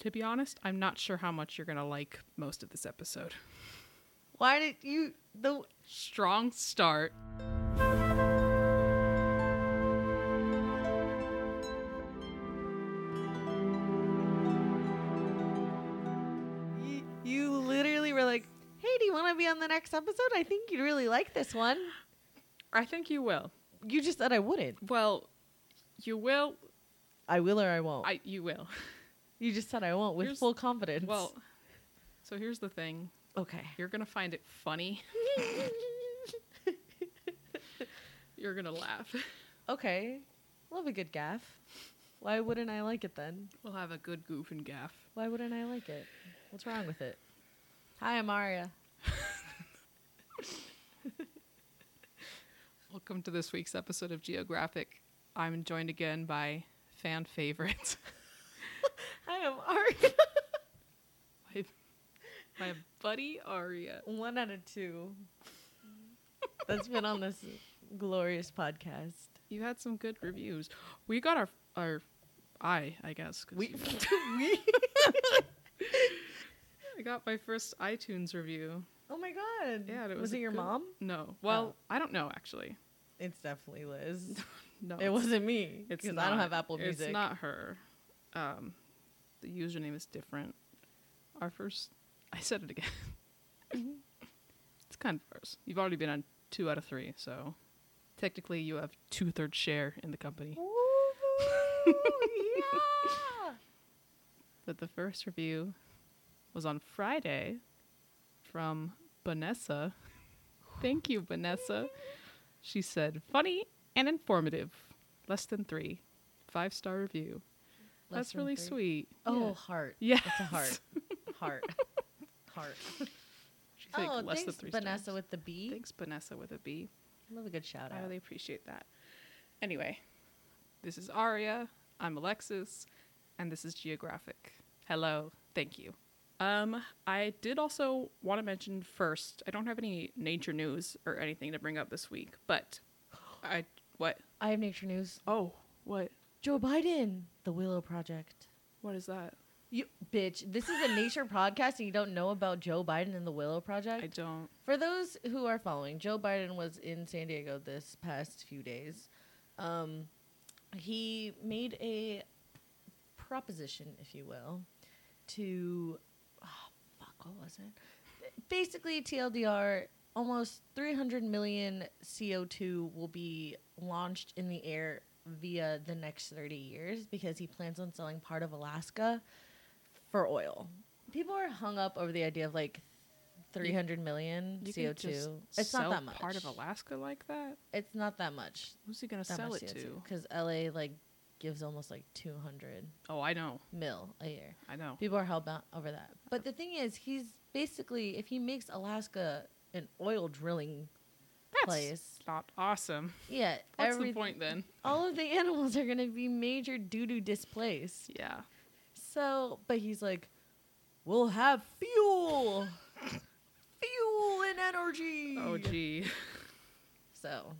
To be honest, I'm not sure how much you're gonna like most of this episode. Why did you the Strong start. you, you literally were like, "Hey, do you want to be on the next episode? I think you'd really like this one." I think you will. You just said I wouldn't. Well, you will. I will or I won't. I you will. you just said I won't with Here's- full confidence. Well, so here's the thing. okay. You're gonna find it funny. You're gonna laugh. okay. Love a good gaffe. Why wouldn't I like it then? We'll have a good goof and gaffe. Why wouldn't I like it? What's wrong with it? Hi, I'm Aurea. Welcome to this week's episode of Geographic. I'm joined again by fan favorite, Hi, I'm Aurea. my, my buddy Aurea. One out of two. That's been on this glorious podcast. You had some good reviews. We got our our I I guess We, we. I got my first iTunes review. Oh my god. Yeah, it was, was it your good- mom? No, well, Oh. I don't know actually. It's definitely Liz. No, it wasn't me It's because I don't not. have Apple Music. It's not her. Um, the username is different. Our first, I said it again. Mm-hmm. it's kind of ours. You've already been on two out of three, so technically you have two thirds share in the company. Ooh, yeah. But the first review was on Friday from Vanessa. Thank you, Vanessa. She said, funny and informative. Less than three. Five star review. Less That's really three. sweet. Oh, Yeah. heart. Yeah. It's a heart. Heart. Heart. She's like oh, less thanks, than three Vanessa stars. with the B. Thanks, Vanessa with a B. Love a good shout out. I really appreciate that. Anyway, this is Aurea. I'm Alexis, and this is Geographic. Hello. Thank you. Um, I did also want to mention first. I don't have any nature news or anything to bring up this week, but I what? I have nature news. Oh, what? Joe Biden, the Willow Project. What is that? You bitch. This is a nature podcast, and you don't know about Joe Biden and the Willow Project. I don't. For those who are following, Joe Biden was in San Diego this past few days. Um, he made a proposition, if you will, to oh, fuck, what was it? Basically, TLDR, almost 300 million CO2 will be launched in the air via the next 30 years because he plans on selling part of Alaska for oil. People are hung up over the idea of like 300 million You CO2. It's not that much. Part of Alaska like that? It's not that much. Who's he gonna That sell it to? Because LA like gives almost like 200 Oh, I know. mil a year. I know. People are hellbound over that. But the thing is, he's basically if he makes Alaska an oil drilling place, not awesome. yeah, What's every- the point then? All of the animals are gonna be major doo doo displaced. Yeah. So, but he's like, we'll have fuel, fuel and energy. Oh, gee. So,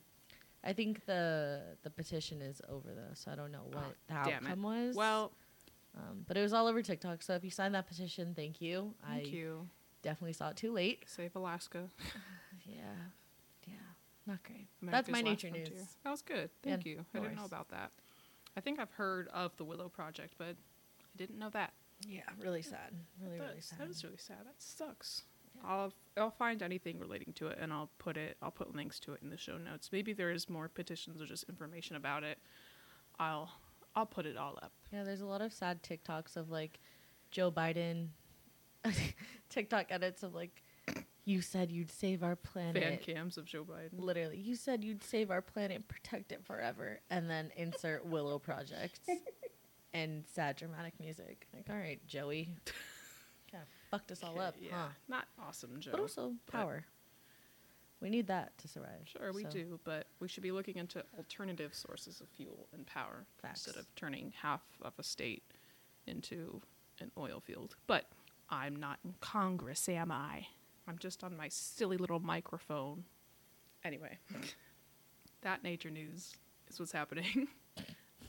I think the the petition is over though, so I don't know what Oh, the outcome was. Well, um, but it was all over TikTok. So if you signed that petition, thank you. thank I you. definitely saw it too late. Save Alaska. Yeah, not great. America's That's my nature frontier. news. That was good. Yeah, Thank you. I didn't know about that. I think I've heard of the Willow Project, but I didn't know that. Yeah, really sad. Really, really That's- sad. That is really sad. That sucks. Yeah. I'll I'll find anything relating to it and I'll put it I'll put links to it in the show notes. Maybe there is more petitions or just information about it. I'll I'll put it all up. Yeah, there's a lot of sad TikToks of like Joe Biden TikTok edits of like you said you'd save our planet. Fan cams of Joe Biden. Literally, you said you'd save our planet protect it forever, and then insert Willow projects and sad dramatic music. Like, all right, Joey, kind of fucked us all up, yeah. huh? Not awesome, Joe. But also but- power. We need that to survive. Sure, we so- do, but we should be looking into alternative sources of fuel and power Facts. instead of turning half of a state into an oil field. But I'm not in Congress, am I? I'm just on my silly little microphone. Anyway, that nature news is what's happening.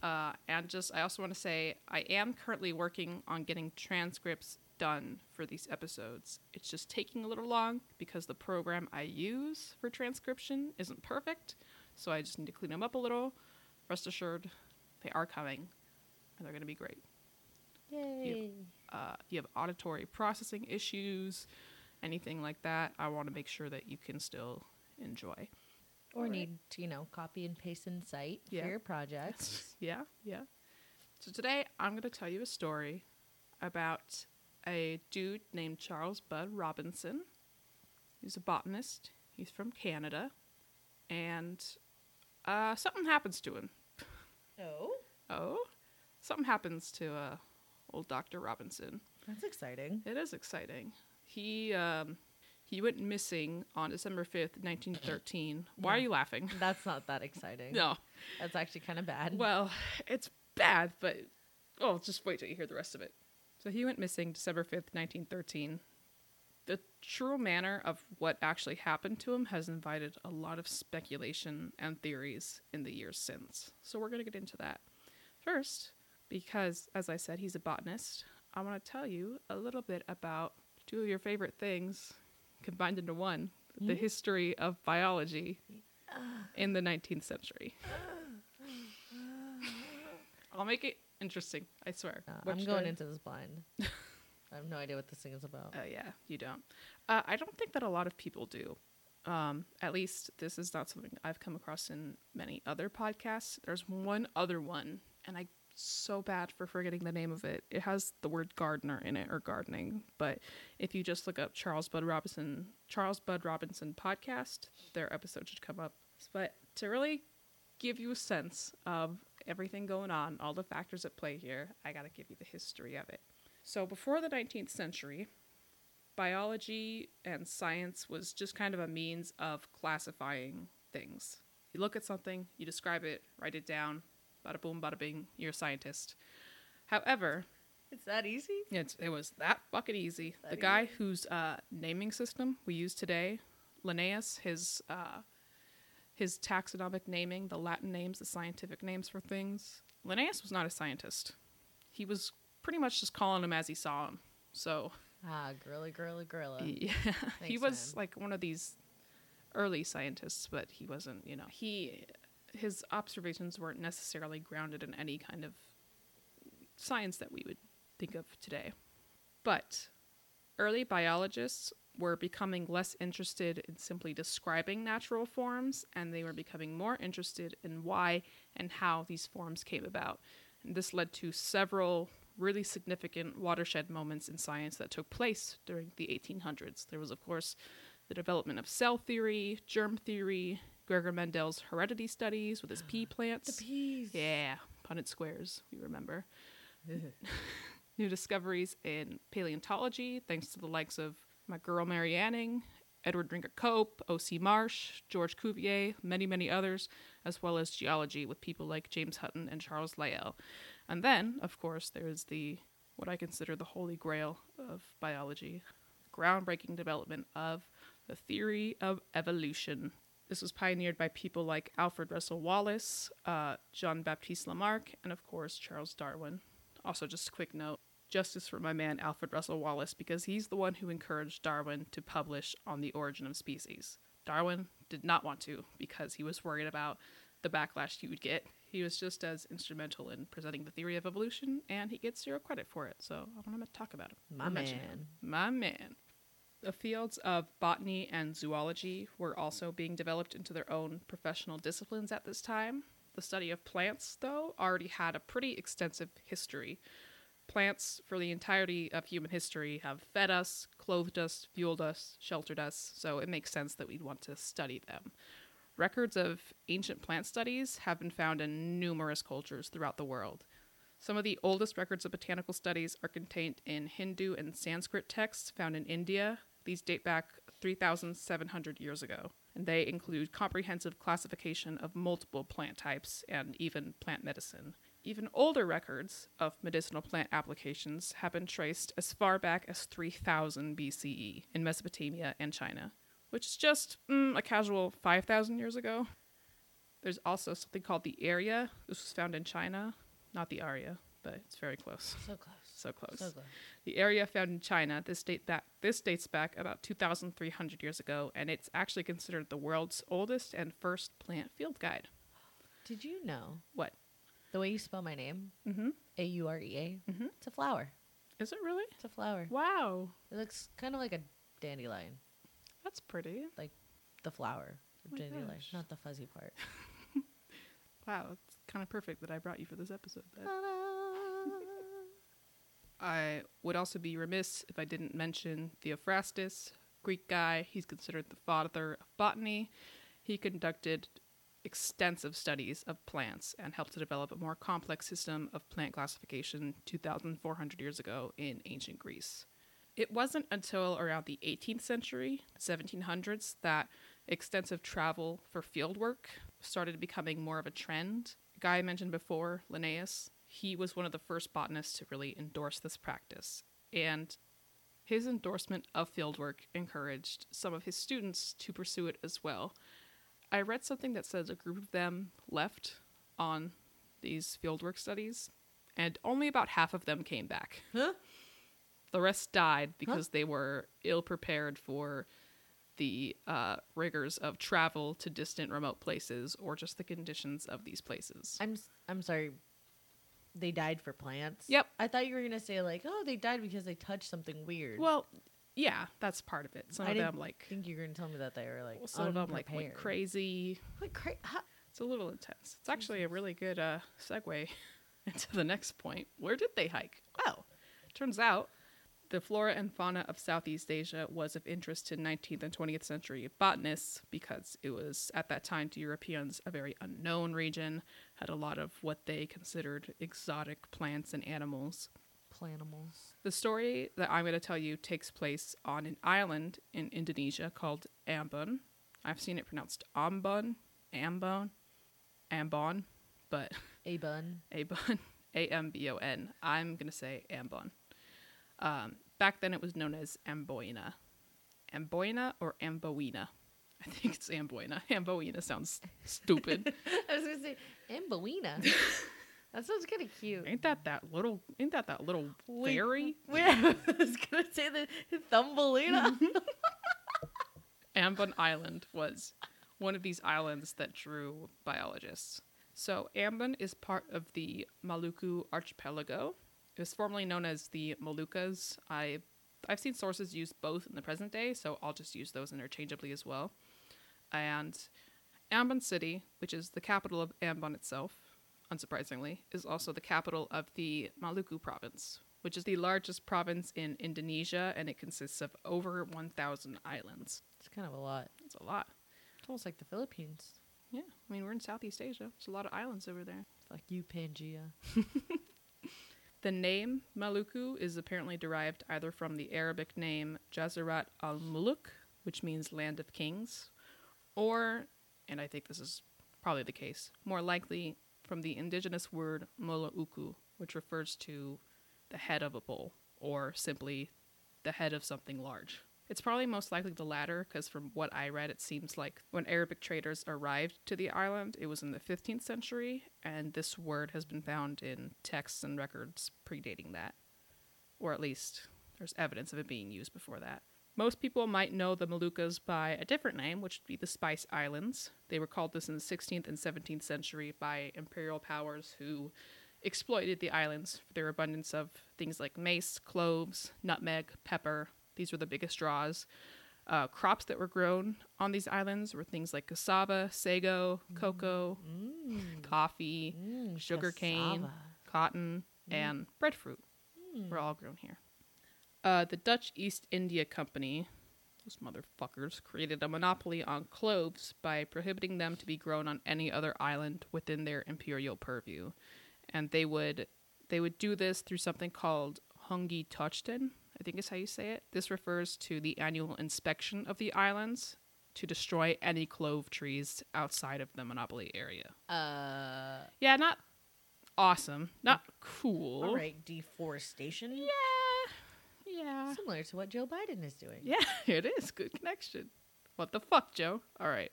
Uh, and just, I also want to say, I am currently working on getting transcripts done for these episodes. It's just taking a little long because the program I use for transcription isn't perfect. So I just need to clean them up a little. Rest assured, they are coming and they're going to be great. Yay. Uh, you have auditory processing issues, anything like that, I want to make sure that you can still enjoy. Or Alright. need to, you know, copy and paste in cite Yeah. for your projects. Yeah, yeah. So today I'm going to tell you a story about a dude named Charles Budd Robinson. He's a botanist. He's from Canada, and uh, something happens to him. Oh, Oh, something happens to uh, old Doctor Robinson. that's exciting. It is exciting. He um, he went missing on December fifth, nineteen thirteen. Why are you laughing? That's not that exciting. No. That's actually kind of bad. Well, it's bad, but oh, just wait till you hear the rest of it. So he went missing December 5th, 1913. The true manner of what actually happened to him has invited a lot of speculation and theories in the years since. So we're going to get into that. First, because as I said, he's a botanist, I want to tell you a little bit about two of your favorite things combined into one the Hmm? history of biology in the 19th century. I'll make it interesting. I swear. Uh, I'm going story? into this blind. I have no idea what this thing is about. Oh yeah, you don't. Uh, I don't think that a lot of people do. Um, at least this is not something I've come across in many other podcasts. There's one other one, and I so bad for forgetting the name of it. It has the word gardener in it or gardening, but if you just look up Charles Budd Robinson, Charles Budd Robinson podcast, their episode should come up. But to really give you a sense of everything going on, all the factors at play here, I got to give you the history of it. So before the 19th century, biology and science was just kind of a means of classifying things. You look at something, you describe it, write it down, bada boom, bada bing, you're a scientist. However, It's that easy? it's, it was that fucking easy. That the guy whose uh, naming system we use today, Linnaeus, his uh, his taxonomic naming, the Latin names, the scientific names for things. Linnaeus was not a scientist. He was pretty much just calling them as he saw them. So Ah, gorilla, gorilla, gorilla. yeah, he was man. like one of these early scientists, but he wasn't. You know, he his observations weren't necessarily grounded in any kind of science that we would think of today. But early biologists were becoming less interested in simply describing natural forms, and they were becoming more interested in why and how these forms came about. And this led to several really significant watershed moments in science that took place during the 1800s. There was, of course, the development of cell theory, germ theory, Gregor Mendel's heredity studies with his pea plants. The peas. Yeah, Punnett squares, we remember. New discoveries in paleontology, thanks to the likes of my girl Mary Anning, Edward Drinker Cope, O.C. Marsh, George Cuvier, many, many others, as well as geology with people like James Hutton and Charles Lyell. And then, of course, there's the what I consider the holy grail of biology, groundbreaking development of the theory of evolution. This was pioneered by people like Alfred Russel Wallace, uh, Jean Baptiste Lamarck, and of course Charles Darwin. Also, just a quick note justice for my man Alfred Russel Wallace because he's the one who encouraged Darwin to publish on the origin of species. Darwin did not want to because he was worried about the backlash he would get. He was just as instrumental in presenting the theory of evolution, and he gets zero credit for it. So I want to talk about him. My mention him. man. My man. The fields of botany and zoology were also being developed into their own professional disciplines at this time. The study of plants, though, already had a pretty extensive history. Plants, for the entirety of human history, have fed us, clothed us, fueled us, sheltered us, so it makes sense that we'd want to study them. Records of ancient plant studies have been found in numerous cultures throughout the world. Some of the oldest records of botanical studies are contained in Hindu and Sanskrit texts found in India. These date back 3,700 years ago, and they include comprehensive classification of multiple plant types and even plant medicine. Even older records of medicinal plant applications have been traced as far back as 3000 BCE in Mesopotamia and China, which is just mm, a casual 5,000 years ago. There's also something called the Erya. This was found in China, not the Aurea, but it's very close. So close. So close. So close. The Erya found in China. This date that this dates back about 2,300 years ago, and it's actually considered the world's oldest and first plant field guide. Did you know What? the way you spell my name? Mm-hmm. A U R E A. Mhm. It's a flower. Is it really? It's a flower. Wow, It looks kind of like a dandelion. that's pretty. Like the flower. my dandelion, gosh. not the fuzzy part. Wow, it's kind of perfect that I brought you for this episode. Ta-da! I would also be remiss if I didn't mention Theophrastus, Greek guy. He's considered the father of botany. He conducted extensive studies of plants and helped to develop a more complex system of plant classification 2,400 years ago in ancient Greece. It wasn't until around the 18th century, 1700s, that extensive travel for fieldwork started becoming more of a trend. Guy I mentioned before, Linnaeus, he was one of the first botanists to really endorse this practice. And his endorsement of fieldwork encouraged some of his students to pursue it as well. I read something that says a group of them left on these fieldwork studies, and only about half of them came back. Huh? The rest died because they were ill prepared for the uh, rigors of travel to distant, remote places or just the conditions of these places. I'm I'm sorry. They died for plants. Yep. I thought you were gonna say like, oh, they died because they touched something weird. Well, yeah, that's part of it. Some I of them like I think you were gonna tell me that they were like some of them like went crazy. What cra- how- It's a little intense. It's actually a really good uh, segue into the next point. Where did they hike? Well, turns out the flora and fauna of Southeast Asia was of interest to 19th and 20th century botanists because it was at that time to Europeans a very unknown region, had a lot of what they considered exotic plants and animals. Planimals. The story that I'm going to tell you takes place on an island in Indonesia called Ambon. I've seen it pronounced Ambon, Ambon, Ambon, but A bun. Ambon, A M B O N. I'm going to say Ambon. Um, back then it was known as Amboina. Amboina or Amboina? I think it's Amboina. Amboina sounds stupid. I was gonna say Amboina. that sounds kind of cute. ain't that that little? Ain't that that little Wait, fairy? I was gonna say the Thumbelina. Mm-hmm. Ambon Island was one of these islands that drew biologists. So Ambon is part of the Maluku archipelago. It was formerly known as the Moluccas. I I've seen sources use both in the present day, so I'll just use those interchangeably as well. And Ambon City, which is the capital of Ambon itself, unsurprisingly, is also the capital of the Maluku province, which is the largest province in Indonesia, and it consists of over 1,000 islands. it's kind of a lot. It's a lot. It's almost like the Philippines. Yeah, I mean we're in Southeast Asia. There's a lot of islands over there. It's like you, Pangea. The name Maluku is apparently derived either from the Arabic name Jazirat al Muluk, which means land of kings, or, and I think this is probably the case, more likely from the indigenous word Molauku, which refers to the head of a bull, or simply the head of something large. It's probably most likely the latter, because from what I read, it seems like when Arabic traders arrived to the island, it was in the 15th century, and this word has been found in texts and records predating that. Or at least there's evidence of it being used before that. Most people might know the Moluccas by a different name, which would be the Spice Islands. They were called this in the 16th and 17th century by imperial powers who exploited the islands for their abundance of things like mace, cloves, nutmeg, pepper. These were the biggest draws. Uh, crops that were grown on these islands were things like cassava, sago, cocoa, Mm. coffee, Mm, sugar cane, cassava. cotton, Mm. and breadfruit Mm. were all grown here. Uh, the Dutch East India Company, those motherfuckers, created a monopoly on cloves by prohibiting them to be grown on any other island within their imperial purview, and they would they would do this through something called Hongi Tochten, I think is how you say it. This refers to the annual inspection of the islands to destroy any clove trees outside of the monopoly area. Uh, Yeah, not awesome, not cool. all right, deforestation. Yeah. Yeah. Similar to what Joe Biden is doing. Yeah, it is. Good connection. What the fuck, Joe? All right.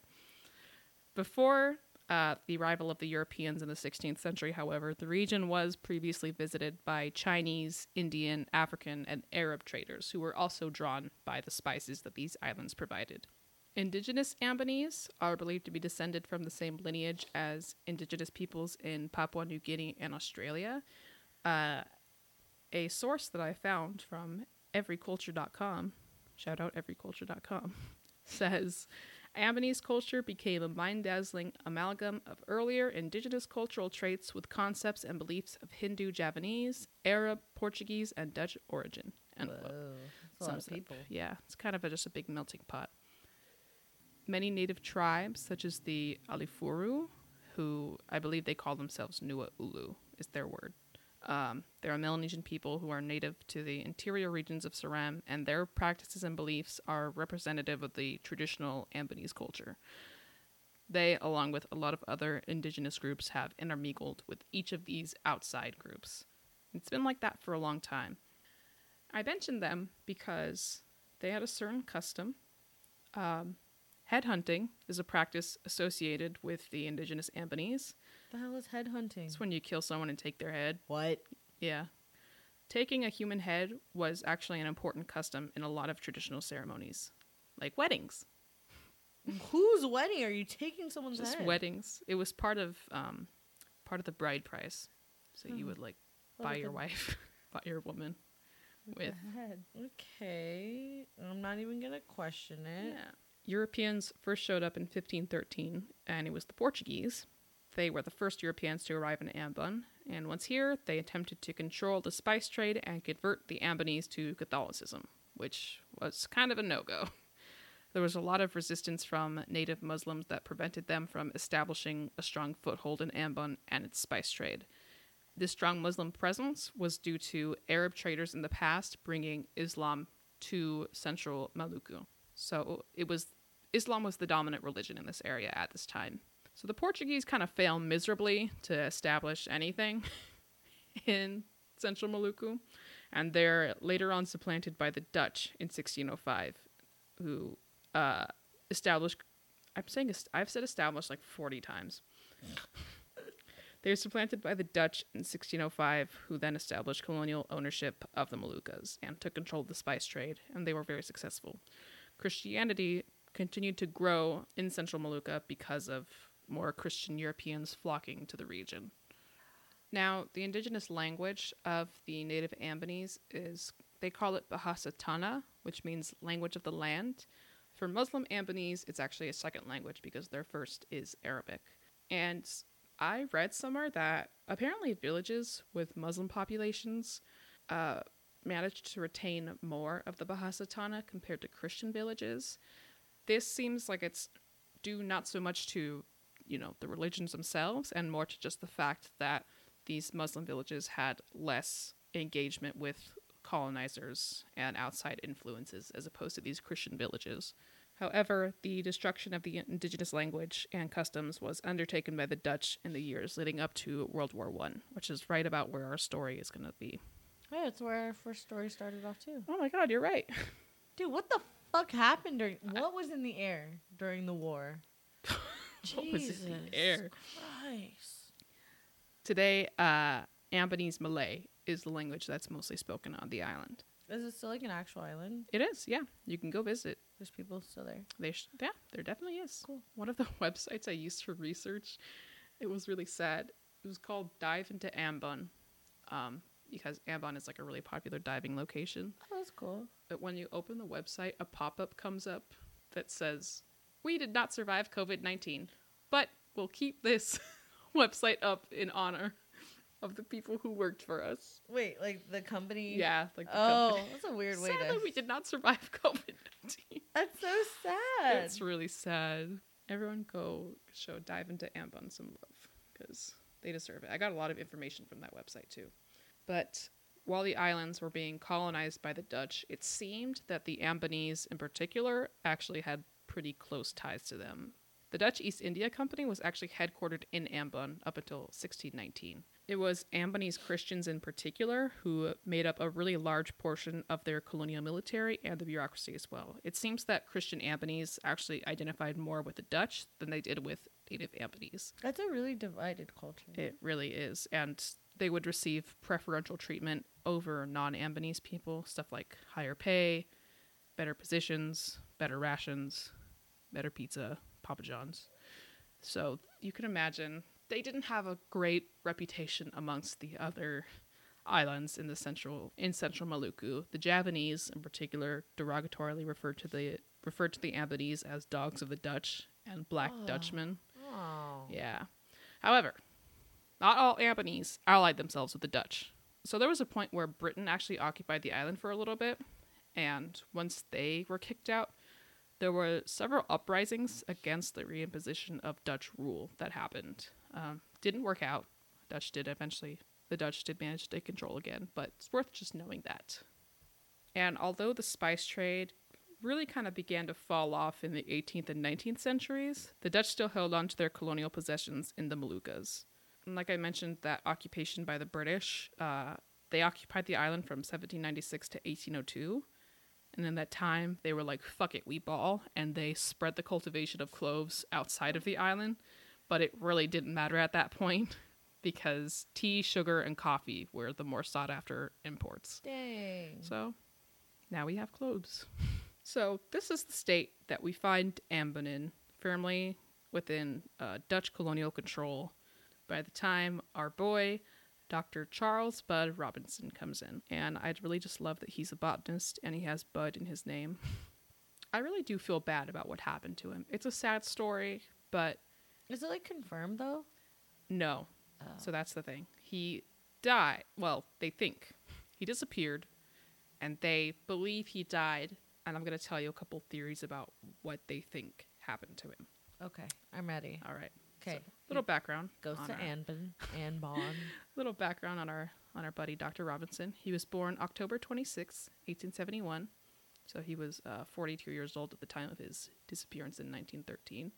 Before uh, the arrival of the Europeans in the 16th century, however, the region was previously visited by Chinese, Indian, African, and Arab traders who were also drawn by the spices that these islands provided. Indigenous Ambonese are believed to be descended from the same lineage as indigenous peoples in Papua New Guinea and Australia. Uh, a source that I found from everyculture.com, shout out everyculture.com, says Ambonese culture became a mind dazzling amalgam of earlier indigenous cultural traits with concepts and beliefs of Hindu Javanese, Arab, Portuguese, and Dutch origin. End quote. Whoa, that's a lot of Sums up- people. Yeah, it's kind of a, just a big melting pot. Many native tribes, such as the Alifuru, who I believe they call themselves Nua Ulu, is their word. Um, they're Melanesian people who are native to the interior regions of Seram, and their practices and beliefs are representative of the traditional Ambonese culture. They, along with a lot of other indigenous groups, have intermingled with each of these outside groups. It's been like that for a long time. I mentioned them because they had a certain custom. Um, headhunting is a practice associated with the indigenous Ambonese. The hell is headhunting? It's when you kill someone and take their head. What? Yeah. Taking a human head was actually an important custom in a lot of traditional ceremonies, like weddings. Whose wedding are you taking someone's Just head? weddings. It was part of um, part of the bride price. So you Oh. would like buy your good- wife, buy your woman with head. Okay, I'm not even gonna question it. Yeah. Europeans first showed up in 1513, and it was the Portuguese. They were the first Europeans to arrive in Ambon, and once here, they attempted to control the spice trade and convert the Ambonese to Catholicism, which was kind of a no go. There was a lot of resistance from native Muslims that prevented them from establishing a strong foothold in Ambon and its spice trade. This strong Muslim presence was due to Arab traders in the past bringing Islam to central Maluku. So it was Islam was the dominant religion in this area at this time. So the Portuguese kind of fail miserably to establish anything in central Maluku, and they're later on supplanted by the Dutch in 1605, who uh, established. I'm saying I've said established like 40 times. They were supplanted by the Dutch in 1605, who then established colonial ownership of the Moluccas and took control of the spice trade, and they were very successful. Christianity continued to grow in central Molucca because of more Christian Europeans flocking to the region. Now, the indigenous language of the native Ambonese is, they call it Bahasa Tanah, which means language of the land. For Muslim Ambonese, it's actually a second language because their first is Arabic. And I read somewhere that apparently villages with Muslim populations uh, managed to retain more of the Bahasa Tanah compared to Christian villages. This seems like it's due not so much to, you know, the religions themselves and more to just the fact that these Muslim villages had less engagement with colonizers and outside influences as opposed to these Christian villages. However, the destruction of the indigenous language and customs was undertaken by the Dutch in the years leading up to World War One, which is right about where our story is going to be. Yeah, that's where our first story started off too. Oh my God, you're right. Dude, what the fuck happened during? What was in the air during the war? What was in the air? Christ. Today, uh, Ambonese Malay is the language that's mostly spoken on the island. Is it still like an actual island? It is, yeah. You can go visit. There's people still there. They sh- yeah, there definitely is. Cool. One of the websites I used for research, it was really sad. It was called Dive into Ambon, um, because Ambon is like a really popular diving location. Oh, that's cool. But when you open the website, a pop up comes up that says, "We did not survive COVID nineteen, but we'll keep this website up in honor of the people who worked for us." Wait, like the company? Yeah, like the Oh, company. that's a weird way Sadly, to. we did not survive COVID nineteen. That's so sad. It's really sad. Everyone go show dive into Ambon some love because they deserve it. I got a lot of information from that website too. But while the islands were being colonized by the Dutch, it seemed that the Ambonese in particular actually had pretty close ties to them. The Dutch East India Company was actually headquartered in Ambon up until 1619. It was Ambonese Christians in particular who made up a really large portion of their colonial military and the bureaucracy as well. It seems that Christian Ambonese actually identified more with the Dutch than they did with native Ambonese. That's a really divided culture. It really is. And they would receive preferential treatment over non Ambonese people, stuff like higher pay, better positions, better rations, better pizza, Papa John's. So you can imagine they didn't have a great reputation amongst the other islands in the central in central Maluku. The Javanese, in particular, derogatorily referred to the referred to the Ambonese as dogs of the Dutch and black Oh. Dutchmen. Oh. Yeah. However, not all Ambonese allied themselves with the Dutch. So there was a point where Britain actually occupied the island for a little bit, and once they were kicked out, there were several uprisings against the reimposition of Dutch rule that happened. Um, didn't work out. Dutch did eventually. The Dutch did manage to take control again, but it's worth just knowing that. And although the spice trade really kind of began to fall off in the 18th and 19th centuries, the Dutch still held on to their colonial possessions in the Moluccas. And like I mentioned, that occupation by the British, uh, they occupied the island from 1796 to 1802. And in that time, they were like, fuck it, we ball. And they spread the cultivation of cloves outside of the island. But it really didn't matter at that point because tea, sugar, and coffee were the more sought after imports. Dang. So now we have cloves. So this is the state that we find Ambon in, firmly within uh, Dutch colonial control. By the time our boy, Dr. Charles Budd Robinson, comes in, and I'd really just love that he's a botanist and he has Bud in his name. I really do feel bad about what happened to him. It's a sad story, but Is it like confirmed though? no. Oh. So that's the thing. He died. Well, they think he disappeared, and they believe he died. And I'm going to tell you a couple theories about what they think happened to him. Okay, I'm ready. All right. Okay. So, little background. Goes to our- Anbon. Anbon. Little background on our on our buddy Dr. Robinson. He was born October 26, 1871. So he was uh, 42 years old at the time of his disappearance in 1913.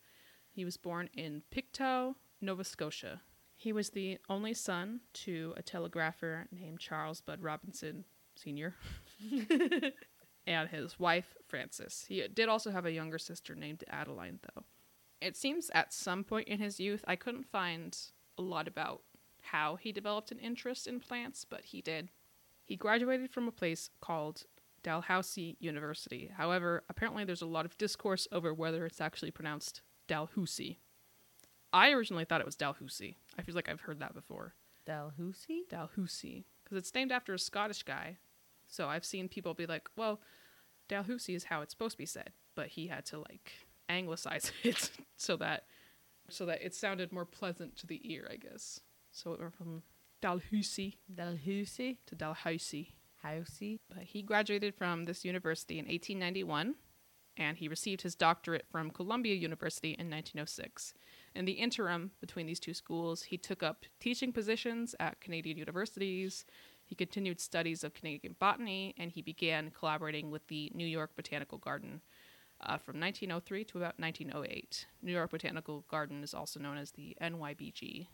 He was born in Pictou, Nova Scotia. He was the only son to a telegrapher named Charles Budd Robinson Sr. and his wife, Frances. He did also have a younger sister named Adeline, though. It seems at some point in his youth, I couldn't find a lot about how he developed an interest in plants, but he did. He graduated from a place called Dalhousie University. However, apparently there's a lot of discourse over whether it's actually pronounced Dalhousie. I originally thought it was Dalhousie. I feel like I've heard that before. Dalhousie? Dalhousie. Because it's named after a Scottish guy. So I've seen people be like, well, Dalhousie is how it's supposed to be said. But he had to like anglicize it so that so that it sounded more pleasant to the ear, I guess. So it went from Dalhousie Dalhousie? to Dalhousie. Housey? But he graduated from this university in 1891 and he received his doctorate from Columbia University in 1906. In the interim between these two schools, he took up teaching positions at Canadian universities. He continued studies of Canadian botany and he began collaborating with the New York Botanical Garden uh, from 1903 to about 1908. New York Botanical Garden is also known as the NYBG,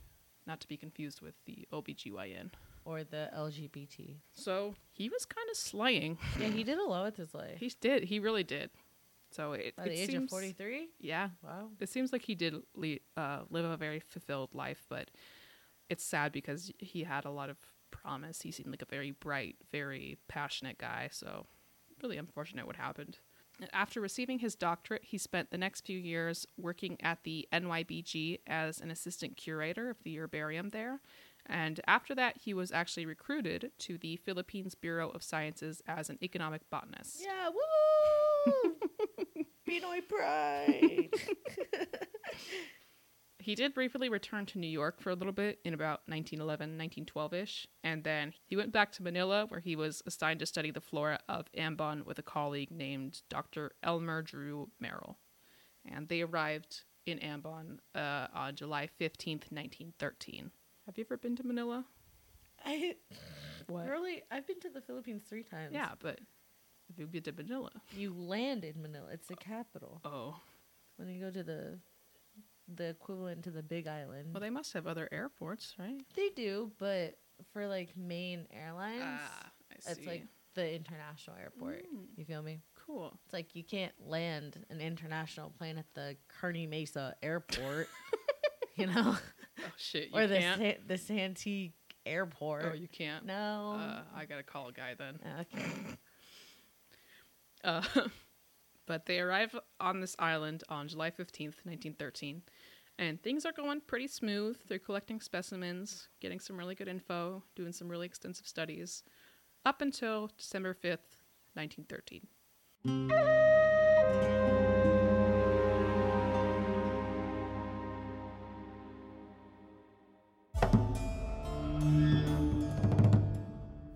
not to be confused with the OBGYN. Or the LGBT? So he was kind of slaying. yeah, he did a lot with his life. He did. He really did. So it, By it the age seems, of 43? Yeah, Wow. it seems like he did le- uh, live a very fulfilled life, but it's sad because he had a lot of promise. He seemed like a very bright, very passionate guy. So really unfortunate what happened. After receiving his doctorate, he spent the next few years working at the NYBG as an assistant curator of the herbarium there. And after that, he was actually recruited to the Philippines Bureau of Sciences as an economic botanist. Yeah, woo! Pinoy pride! He did briefly return to New York for a little bit in about 1911, 1912 ish, and then he went back to Manila where he was assigned to study the flora of Ambon with a colleague named Dr. Elmer Drew Merrill. And they arrived in Ambon uh, on July 15th, 1913. Have you ever been to Manila? I What? really, I've been to the Philippines three times. Yeah, but have you been to Manila? You land in Manila. It's the capital. Oh. When you go to the the equivalent to the Big Island. Well, they must have other airports, right? they do, but for like main airlines, Ah, it's like the international airport. Mm. You feel me? cool. It's like you can't land an international plane at the Kearney Mesa Airport. you know, Oh shit, you or the. Sa- the Santee Airport. oh, you can't. no. Uh, I gotta call a guy then. okay. Uh, but they arrive on this island on July 15th, 1913, and things are going pretty smooth. They're collecting specimens, getting some really good info, doing some really extensive studies, up until December 5th, 1913.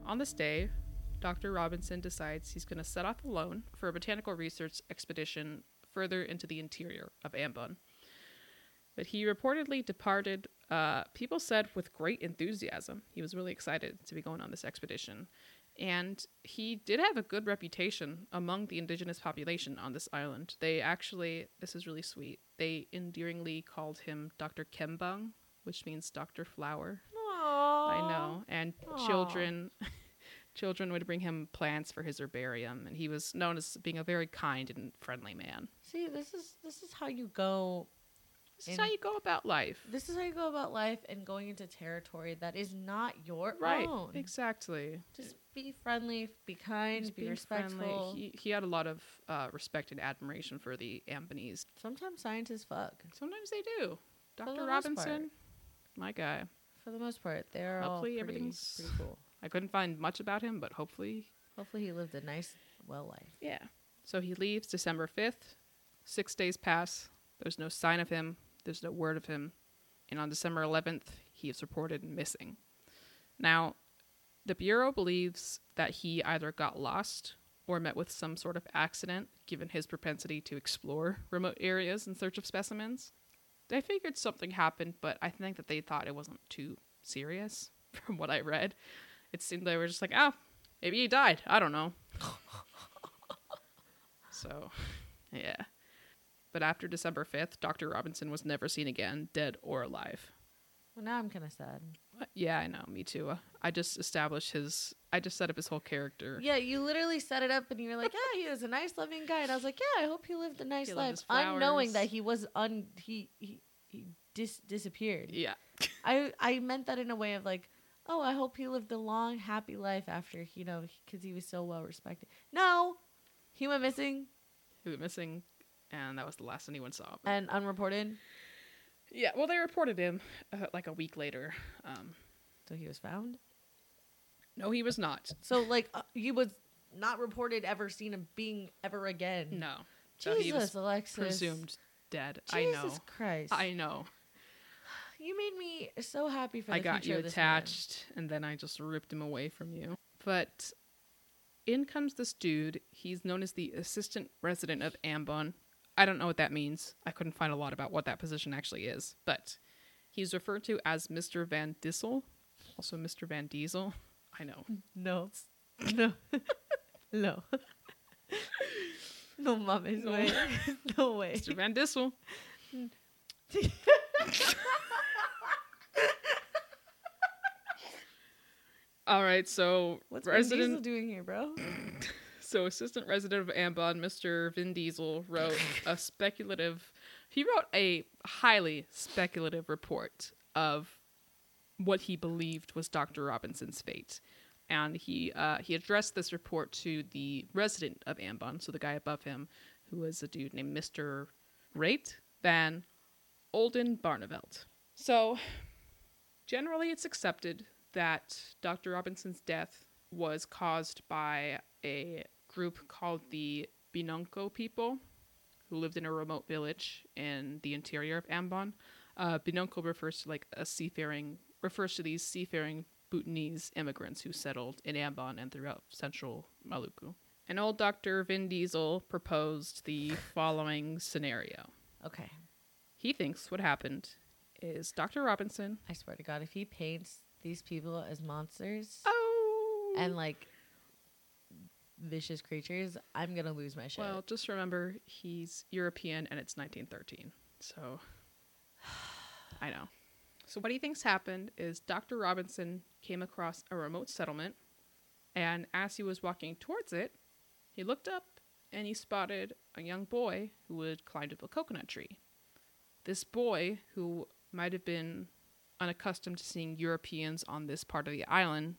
On this day, Dr. Robinson decides he's going to set off alone for a botanical research expedition further into the interior of Ambon. But he reportedly departed, uh, people said, with great enthusiasm. He was really excited to be going on this expedition. And he did have a good reputation among the indigenous population on this island. They actually, this is really sweet, they endearingly called him Dr. Kembang, which means Dr. Flower. I know. And Aw. children children would bring him plants for his herbarium and he was known as being a very kind and friendly man. See, this is this is how you go. This is how you go about life. This is how you go about life and going into territory that is not your Right. own. Exactly. Just be friendly, be kind, Just be respectful. He, he had a lot of uh, respect and admiration for the Ambonese. Sometimes scientists fuck. Sometimes they do. Dr. Robinson, my guy. For the most part, they're all pretty, everything's- pretty cool. I couldn't find much about him, but hopefully Hopefully, he lived a nice, well life. Yeah. So he leaves December 5th. Six days pass. There's no sign of him. There's no word of him. And on December 11th, he is reported missing. Now, the Bureau believes that he either got lost or met with some sort of accident, given his propensity to explore remote areas in search of specimens. They figured something happened, but I think that they thought it wasn't too serious from what I read. It seemed they were just like, oh, maybe he died. I don't know. So, yeah. But after December 5th, Dr. Robinson was never seen again, dead or alive. Well, now I'm kind of sad. Uh, yeah, I know. Me too. I just established his. I just set up his whole character. Yeah, you literally set it up, and you were like, "Yeah, he was a nice, loving guy," and I was like, "Yeah, I hope he lived a nice He life," unknowing that he was un he he, he dis- disappeared. Yeah. I I meant that in a way of like, oh, I hope he lived a long, happy life after you know because he was so well respected. No, he went missing He went missing, and that was the last anyone saw. him. and unreported. yeah. Well, they reported him uh, like a week later. Um, So he was found. no, he was not. So like uh, he was not reported ever seen him being ever again. No. So he Jesus, was Alexis. presumed dead. Jesus I know. Christ. I know. You made me so happy for the I got you this man. attached, and then I just ripped him away from you. But in comes this dude. He's known as the assistant resident of Ambon. I don't know what that means. I couldn't find a lot about what that position actually is, but he's referred to as Mr. Van Dissel, also Mr. Van Diesel. I know. No. No. no. no mames No. way. no way. Mr. Van Dissel. All right, so What's Vin resident Diesel doing here, bro? So, assistant resident of Ambon, Mr. Vin Diesel, wrote a speculative. He wrote a highly speculative report of what he believed was Dr. Robinson's fate, and he uh, he addressed this report to the resident of Ambon, so the guy above him, who was a dude named Mr. Rate Van Olden Barneveld. So, generally, it's accepted that Dr. Robinson's death was caused by a group called the Binongko people who lived in a remote village in the interior of Ambon. Uh, Binongko refers to like a seafaring refers to these seafaring Butonese immigrants who settled in Ambon and throughout central Maluku. And old Dr. Vin Diesel proposed the following scenario. Okay. He thinks what happened is Dr. Robinson. I swear to God, if he paints these people as monsters Oh, and like vicious creatures, I'm gonna lose my shit. Well, just remember he's European and it's 1913. So I know. So what he thinks happened is Dr. Robinson came across a remote settlement and as he was walking towards it, he looked up and he spotted a young boy who had climbed up a coconut tree. This boy, who might have been unaccustomed to seeing Europeans on this part of the island,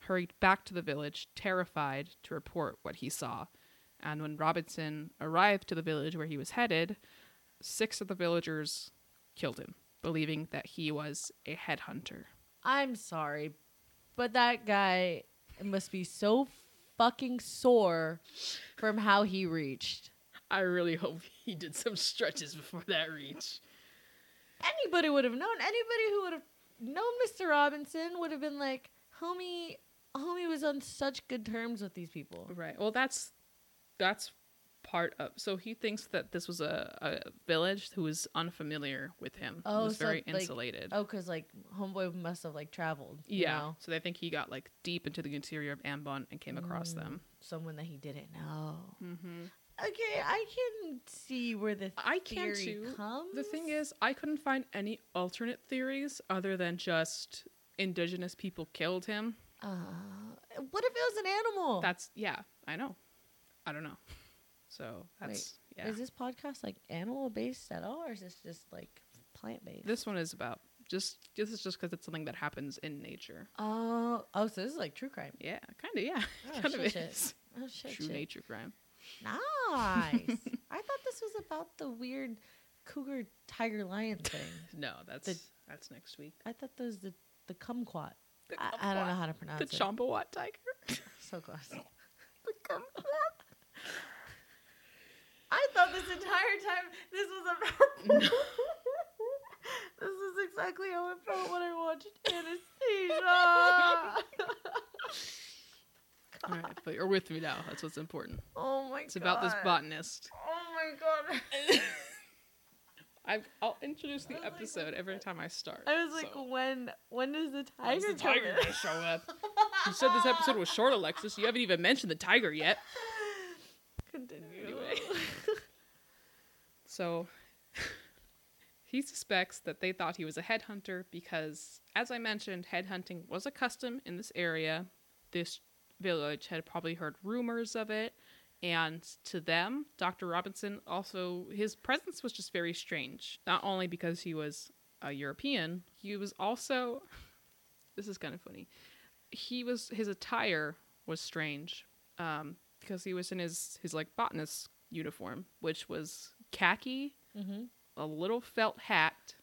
hurried back to the village, terrified to report what he saw. And when Robinson arrived to the village where he was headed, six of the villagers killed him, believing that he was a headhunter. I'm sorry, but that guy must be so fucking sore from how he reached. I really hope he did some stretches before that reach. Anybody would have known. Anybody who would have known Mr. Robinson would have been like, homie, homie was on such good terms with these people. Right. Well, that's that's part of. So he thinks that this was a, a village who was unfamiliar with him. Oh, was so, very like, insulated. Oh, because like homeboy must have like traveled. you yeah. know? So they think he got like deep into the interior of Ambon and came across Mm. them. someone that he didn't know. Mm-hmm. Okay, I can see where the I can too. comes. The thing is, I couldn't find any alternate theories other than just indigenous people killed him. uh, what if it was an animal? That's yeah, I know. I don't know. So that's yeah. Is this podcast like animal based at all, or is this just like plant based? This one is about just this is just because it's something that happens in nature. Oh, oh, so this is like true crime. Yeah, kind of. Yeah, Oh, kind of shit. is. Oh shit! True shit. nature crime. Nice. I thought this was about the weird cougar tiger lion thing. No, that's The- that's next week. I thought those the the kumquat. The I, I don't know how to pronounce it. The it. Champawat tiger. so close. the kumquat. I thought this entire time this was about. this is exactly how I felt when I watched Anastasia. All right, but you're with me now. That's what's important. oh my god! It's about this botanist. Oh my god! I, I'll introduce the I was like, episode every time I start. I was like, so- when when does the tiger the tiger gonna show up? You said this episode was short, Alexis. You haven't even mentioned the tiger yet. Continue. Anyway. So he suspects that they thought he was a headhunter because, as I mentioned, headhunting was a custom in this area. This village had probably heard rumors of it. And to them, Dr. Robinson also, his presence was just very strange. Not only because he was a European, he was also, this is kind of funny, he was, his attire was strange um, because he was in his, his like botanist uniform, which was khaki, mm-hmm. a little felt hat,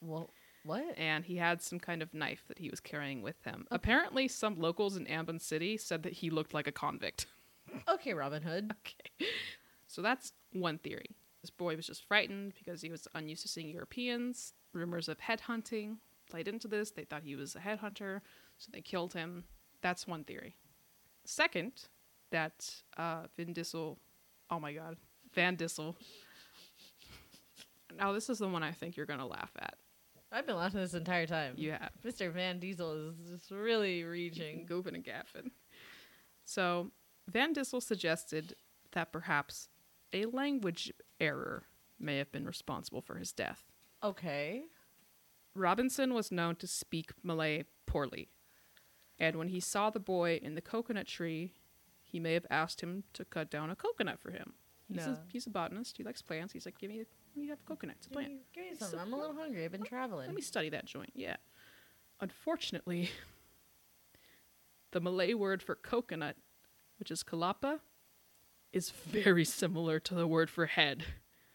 Well, what? and he had some kind of knife that he was carrying with him. Apparently, some locals in Ambon City said that he looked like a convict. Okay, Robin Hood. okay. So that's one theory. This boy was just frightened because he was unused to seeing Europeans. Rumors of headhunting played into this. They thought he was a headhunter, so they killed him. That's one theory. Second, that uh, Vin Diesel, oh my god, Van Dissel. Now, this is the one I think you're going to laugh at. I've been laughing this entire time. You have. Mr. Van Diesel is just really reaching. goofing and gaffing. So Van Diesel suggested that perhaps a language error may have been responsible for his death. Okay. Robinson was known to speak Malay poorly, and when he saw the boy in the coconut tree, he may have asked him to cut down a coconut for him. He's, No. a, he's a botanist. He likes plants. He's like, give me, a, let me have a coconut. It's a Give plant. me, give me He's something. so- I'm a little hungry. I've been traveling. Let me study that joint. Yeah. Unfortunately, the Malay word for coconut, which is kalapa, is very similar to the word for head,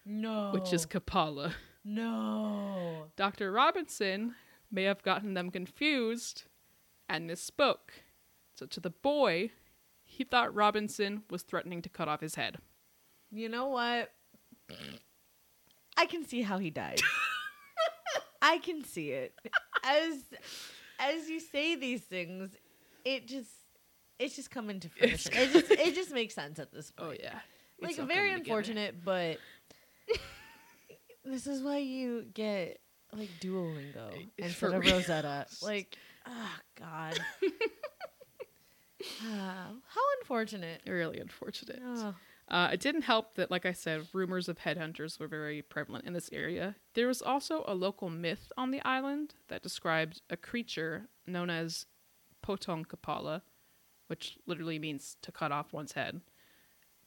no. which is kapala. no. Dr. Robinson may have gotten them confused and misspoke. So to the boy, he thought Robinson was threatening to cut off his head. You know what? I can see how he died. I can see it. As as you say these things, it just it's just coming to It's fruition. It just it just makes sense at this point. Oh yeah. like It's all very coming together. unfortunate, but this is why you get like Duolingo Eh, instead of. Rosetta. Like, oh God. Ah, how unfortunate. Really unfortunate. Oh. Uh, it didn't help that, like I said, rumors of headhunters were very prevalent in this area. There was also a local myth on the island that described a creature known as Potong Kapala, which literally means to cut off one's head.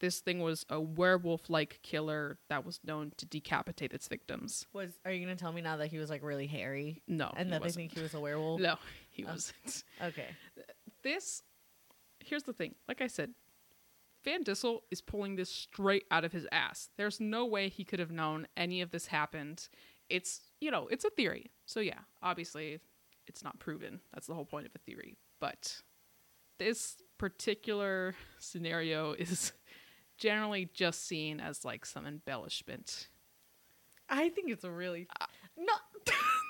this thing was a werewolf like killer that was known to decapitate its victims. Was are you gonna tell me now that he was like really hairy No. and that they think he was a werewolf? No, he Oh. wasn't. Okay. This here's the thing. Like I said, Van Dissel is pulling this straight out of his ass. There's no way he could have known any of this happened. It's you know, it's a theory. So yeah, obviously it's not proven. That's the whole point of a theory. But this particular scenario is generally just seen as like some embellishment. I think it's a really Uh, no.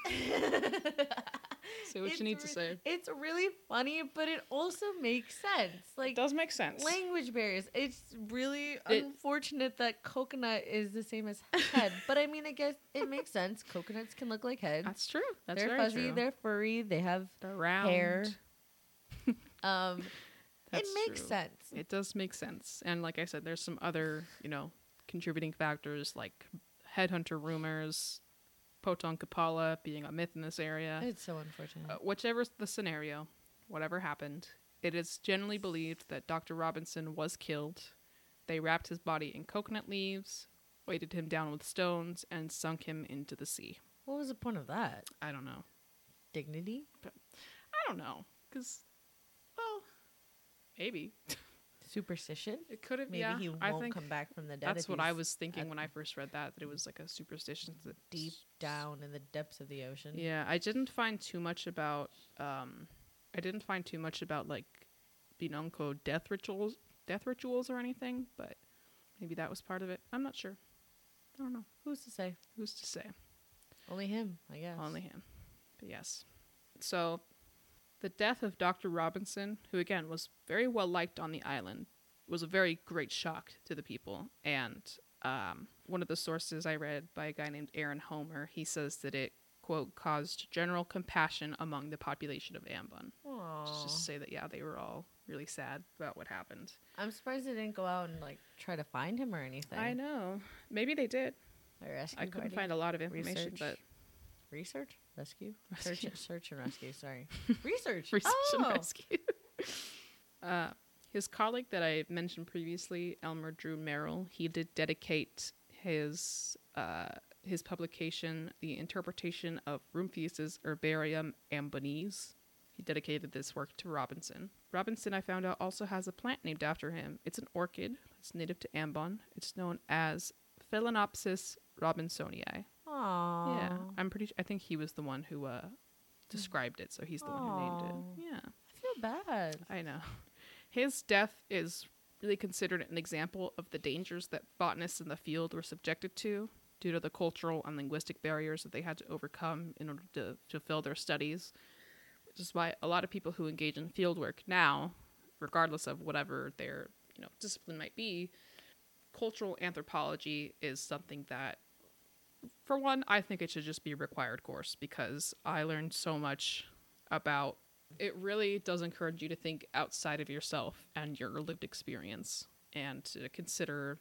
Say what It's you need to re- say. It's really funny, but it also makes sense. Like It does make sense. language barriers. It's really It- unfortunate that coconut is the same as head. but I mean, I guess it makes sense. Coconuts can look like heads. That's true. That's they're very fuzzy. true. They're furry. They have They're round. hair. Um, it makes true. sense. It does make sense. And like I said, there's some other, you know, contributing factors like headhunter rumors, Potong Kapala being a myth in this area. It's so unfortunate. Uh, whichever's the scenario, whatever happened, it is generally believed that Dr. Robinson was killed. They wrapped his body in coconut leaves, weighted him down with stones, and sunk him into the sea. what was the point of that? I don't know. Dignity. I don't know. Because, well, maybe. Superstition. It could have, Maybe yeah. he won't come back from the dead. That's what I was thinking at when I first read that, that it was like a superstition that deep down in the depths of the ocean. Yeah, I didn't find too much about um I didn't find too much about like Binongko death rituals death rituals or anything, but maybe that was part of it. I'm not sure. I don't know. Who's to say? Who's to say? Only him, I guess. Only him. But yes. So the death of Dr. Robinson, who again was very well liked on the island, was a very great shock to the people. And um, one of the sources I read by a guy named Aaron Homer, he says that it, quote, caused general compassion among the population of Ambon. Aww. Just to say that, yeah, they were all really sad about what happened. I'm surprised they didn't go out and like try to find him or anything. I know. Maybe they did. I couldn't find a lot of information, Research. but research, rescue, Rescue. search, search and rescue. Sorry, research, research oh. and rescue. uh, his colleague that I mentioned previously, Elmer Drew Merrill, he did dedicate his uh, his publication, "The Interpretation of Rumphius's Herbarium Amboinense." He dedicated this work to Robinson. Robinson, I found out, also has a plant named after him. It's an orchid. It's native to Ambon. It's known as Phalaenopsis robinsonii. Aww. Yeah, I'm pretty. I think he was the one who uh, described it, so he's the one who named it. Yeah, I feel bad. I know. His death is really considered an example of the dangers that botanists in the field were subjected to due to the cultural and linguistic barriers that they had to overcome in order to fulfill their studies. Which is why a lot of people who engage in fieldwork now, regardless of whatever their you know discipline might be, cultural anthropology is something that for one, I think it should just be a required course because I learned so much about it really does encourage you to think outside of yourself and your lived experience and to consider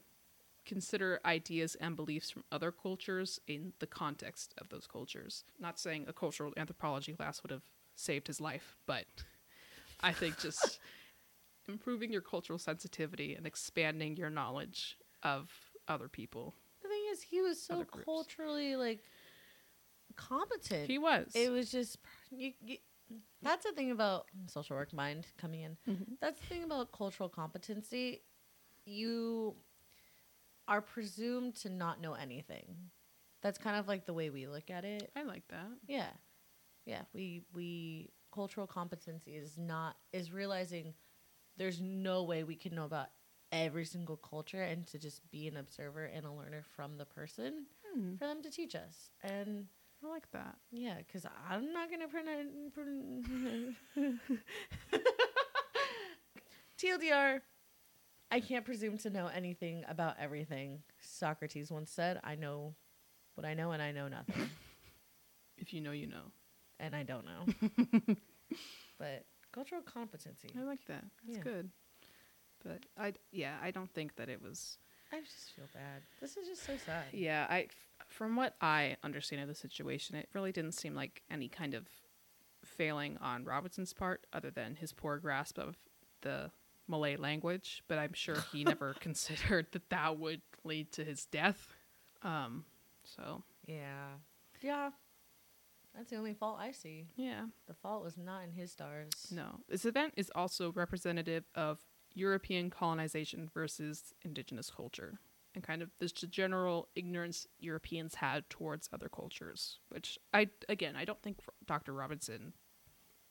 consider ideas and beliefs from other cultures in the context of those cultures. Not saying a cultural anthropology class would have saved his life, but I think just improving your cultural sensitivity and expanding your knowledge of other people. The thing is, he was so culturally like competent. He was. It was just you, you, that's the thing about social work mind coming in. Mhm. That's the thing about cultural competency. You are presumed to not know anything. That's kind of like the way we look at it. I like that. Yeah. Yeah, we we cultural competency is not is realizing there's no way we can know about every single culture and to just be an observer and a learner from the person Hmm, for them to teach us. And I like that. yeah, because I'm not gonna pronounce. TLDR, I can't presume to know anything about everything. Socrates once said, "I know what I know, and I know nothing, If you know, you know. and I don't know." but cultural competency. I like that. That's Yeah. good. But I, yeah, I don't think that it was. I just feel bad. This is just so sad. Yeah, I, from what I understand of the situation, it really didn't seem like any kind of failing on Robinson's part, other than his poor grasp of the Malay language, but I'm sure he never considered that that would lead to his death. Um, so Yeah. Yeah. That's the only fault I see. yeah, The fault was not in his stars. no. This event is also representative of European colonization versus indigenous culture and kind of this general ignorance Europeans had towards other cultures, which I again I don't think Dr. Robinson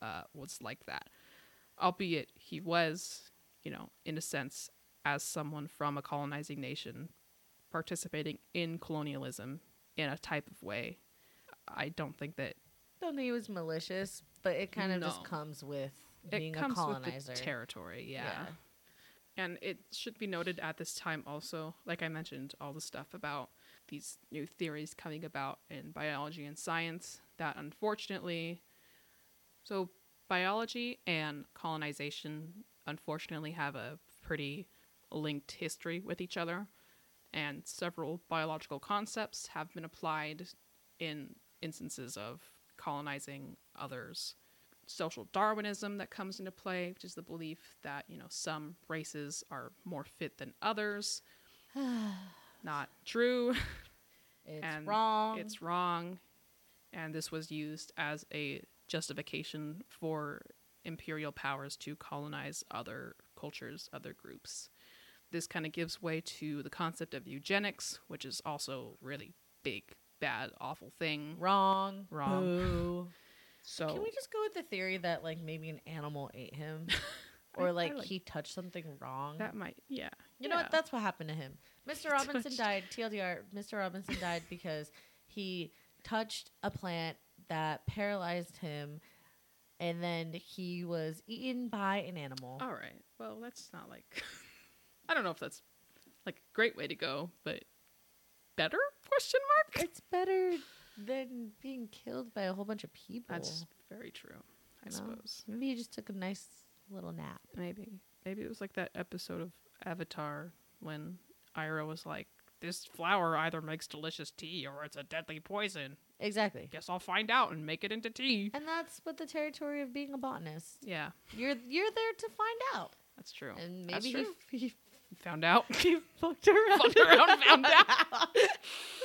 uh, was like that, albeit he was, you know, in a sense, as someone from a colonizing nation, participating in colonialism in a type of way. I don't think that Don't think he was malicious, but it kind of just comes with it being a colonizer. with the territory. yeah. And it should be noted at this time also, like I mentioned, all the stuff about these new theories coming about in biology and science that unfortunately, so biology and colonization unfortunately have a pretty linked history with each other. And several biological concepts have been applied in instances of colonizing others social Darwinism that comes into play, which is the belief that, you know, some races are more fit than others. Not true. It's and wrong. It's wrong. And this was used as a justification for imperial powers to colonize other cultures, other groups. This kind of gives way to the concept of eugenics, which is also really big, bad, awful thing. wrong. Wrong. So Can we just go with the theory that like maybe an animal ate him, or I like, like- he touched something wrong? that might, yeah. you know what? That's what happened to him. Mr. Robinson died. TLDR: Mr. Robinson died because he touched a plant that paralyzed him, and then he was eaten by an animal. All right. Well, that's not like I don't know if that's like a great way to go, but better question mark. It's better than being killed by a whole bunch of people. That's very true. I No. suppose. Maybe he just took a nice little nap. Maybe. Maybe it was like that episode of Avatar when Iroh was like, "This flower either makes delicious tea or it's a deadly poison. Exactly. Guess I'll find out and make it into tea." And that's what the territory of being a botanist. Yeah, You're you're there to find out. that's true. And maybe true. he, he found out. he fucked around. Fucked around, found out.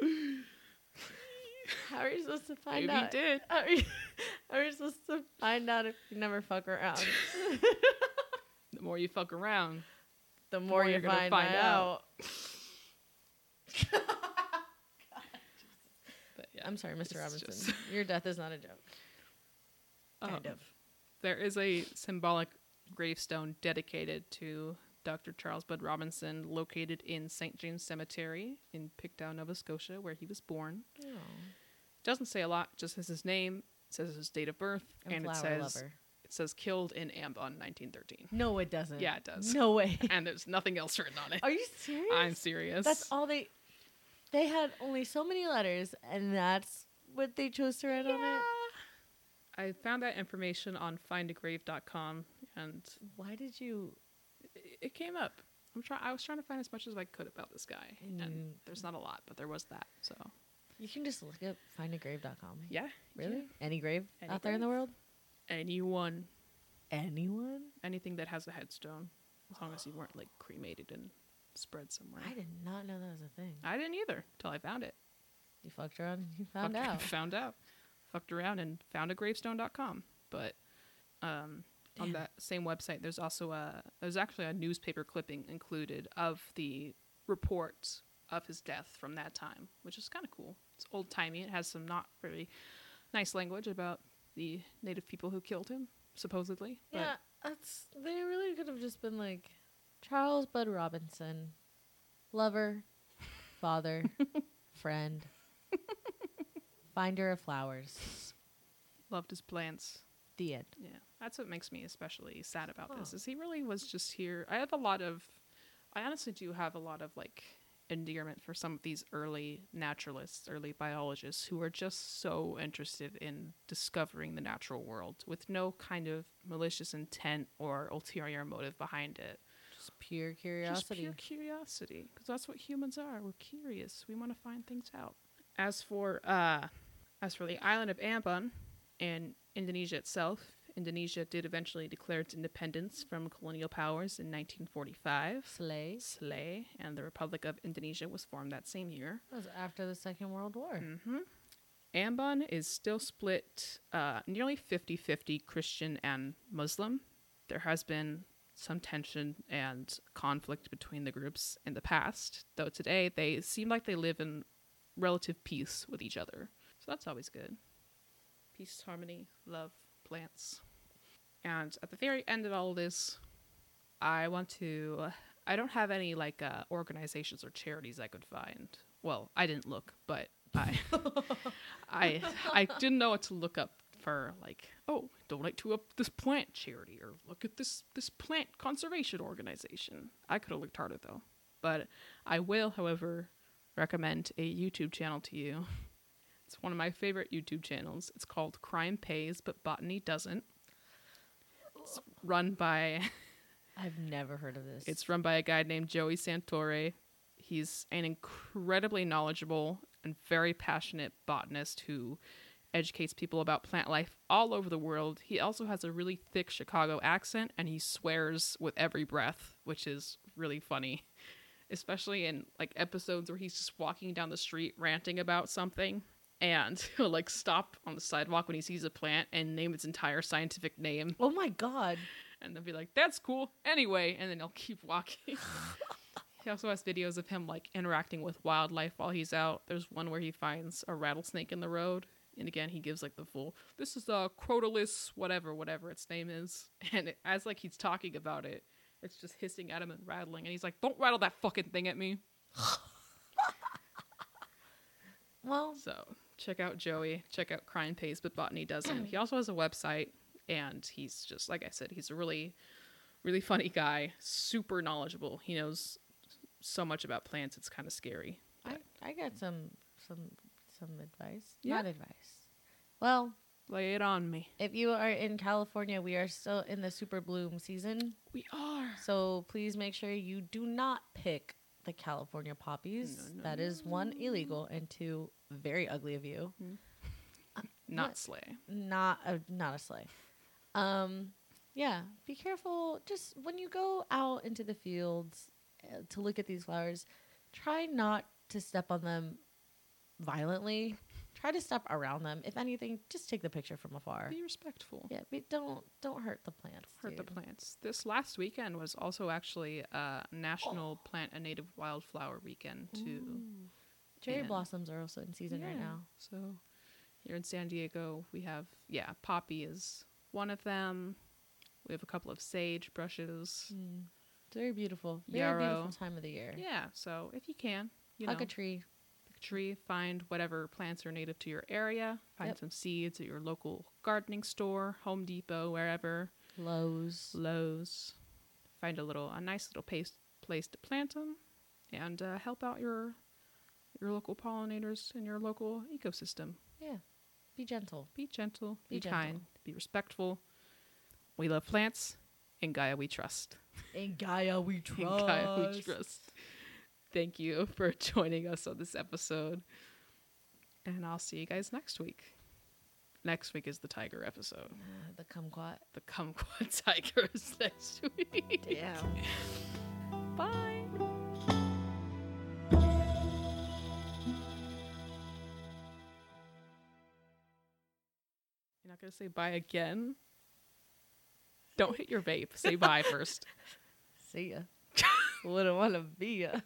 How are you supposed to find Maybe he out? did. How are, you, how are you supposed to find out if you never fuck around? The more you fuck around, the more more, you you're gonna find, find out. but yeah. I'm sorry, Mr. Robinson. just- Your death is not a joke. Kind Um, of. There is a symbolic gravestone dedicated to Dr. Charles Budd Robinson located in St. James Cemetery in Pictou, Nova Scotia, where he was born. Oh. Doesn't say a lot, just says his name, says his date of birth, And and, it says lover. it says killed in Ambon 1913. No, it doesn't. Yeah, it does. No way. and there's nothing else written on it. Are you serious? I'm serious. That's all they. They had only so many letters, and that's what they chose to write on it. I found that information on findagrave.com and Why did you? It- came up. I'm trying I was trying to find as much as I could about this guy. Mm. And there's not a lot, but there was that. So, You can just look up findagrave.com. yeah. Really? can. Any grave Any out there in the world? Anyone Anyone? anything that has a headstone as long as you weren't like cremated and spread somewhere. I did not know that was a thing. I didn't either till I found it. You fucked around and you found Fucked- out. found out. Fucked around and found a gravestone.com. But um, on that same website, there's also a there's actually a newspaper clipping included of the report of his death from that time, which is kind of cool. It's old timey. It has some not very nice language about the native people who killed him, supposedly. But Yeah, that's. They really could have just been like Charles Budd Robinson, lover, father, friend, finder of flowers. loved his plants. The end. Yeah, that's what makes me especially sad about this. Is he really was just here? I have a lot of, I honestly do have a lot of like endearment for some of these early naturalists, early biologists who are just so interested in discovering the natural world with no kind of malicious intent or ulterior motive behind it. Just pure curiosity. Just pure curiosity, because that's what humans are. We're curious. We want to find things out. As for uh, as for the island of Ambon in Indonesia itself, Indonesia did eventually declare its independence from colonial powers in 1945. Slay. Slay and the Republic of Indonesia was formed that same year. That was after the Second World War. hmm Ambon is still split uh, nearly 50 50 Christian and Muslim. There has been some tension and conflict between the groups in the past, though today they seem like they live in relative peace with each other. So that's always good. Peace, harmony, love, plants. And at the very end of all of this, I want to. I don't have any like uh, organizations or charities I could find. Well, I didn't look, but I, I, I didn't know what to look up for. Like, oh, donate to a, this plant charity, or look at this this plant conservation organization. I could have looked harder though, but I will, however, recommend a YouTube channel to you. It's one of my favorite YouTube channels. It's called Crime Pays, but Botany Doesn't. Run by I've never heard of this. it's run by a guy named Joey Santore. He's an incredibly knowledgeable and very passionate botanist who educates people about plant life all over the world. He also has a really thick Chicago accent and he swears with every breath, which is really funny. Especially in like episodes where he's just walking down the street ranting about something and he'll like stop on the sidewalk when he sees a plant and name its entire scientific name oh my god. and they'll be like, "That's cool." Anyway, and then he'll keep walking. he also has videos of him like interacting with wildlife while he's out. There's one where he finds a rattlesnake in the road, and again he gives like the full, "This is a crotalus, whatever, whatever its name is," and it, as like he's talking about it, it's just hissing at him and rattling, and he's like, "Don't rattle that fucking thing at me." Well, So check out Joey. Check out Crime Pays, but Botany doesn't. Mm. he also has a website, and he's just like I said, he's a really, really funny guy. Super knowledgeable. He knows so much about plants. It's kind of scary. I, I got some some some advice. Yeah. Not advice. Well, Lay it on me. if you are in California, we are still in the super bloom season. We are. So please make sure you do not pick the California poppies. No, no, that is one illegal and two very ugly of you. Not What? slay. Not a not a sleigh. Um, yeah. Be careful. Just when you go out into the fields uh, to look at these flowers, try not to step on them violently. Try to step around them. If anything, just take the picture from afar. Be respectful. Yeah, but don't don't hurt the plants. Hurt the plants. This last weekend was also actually uh, National Plant and Native Wildflower Weekend too. Ooh. Cherry And- blossoms are also in season right now. So here in San Diego, we have yeah, poppy is one of them. We have a couple of sage brushes. Mm. Very beautiful. Very Yarrow. beautiful time of the year. Yeah, so if you can, you Hug know, a tree. Tree, find whatever plants are native to your area, find Yep. some seeds at your local gardening store, Home Depot, wherever, Lowe's. Lowe's. Find a little a nice little place place to plant them, and uh, help out your your local pollinators and your local ecosystem. Yeah. Be gentle. Be gentle, be, Be gentle. kind, be respectful. We love plants. In Gaia we trust. In Gaia we trust. In Gaia we trust. Thank you for joining us on this episode. And I'll see you guys next week. Next week is the tiger episode. Uh, the kumquat. The kumquat tiger is next week. Damn. Bye. You're not gonna say bye again? Don't hit your vape. Say bye first. See ya. Wouldn't want to be ya.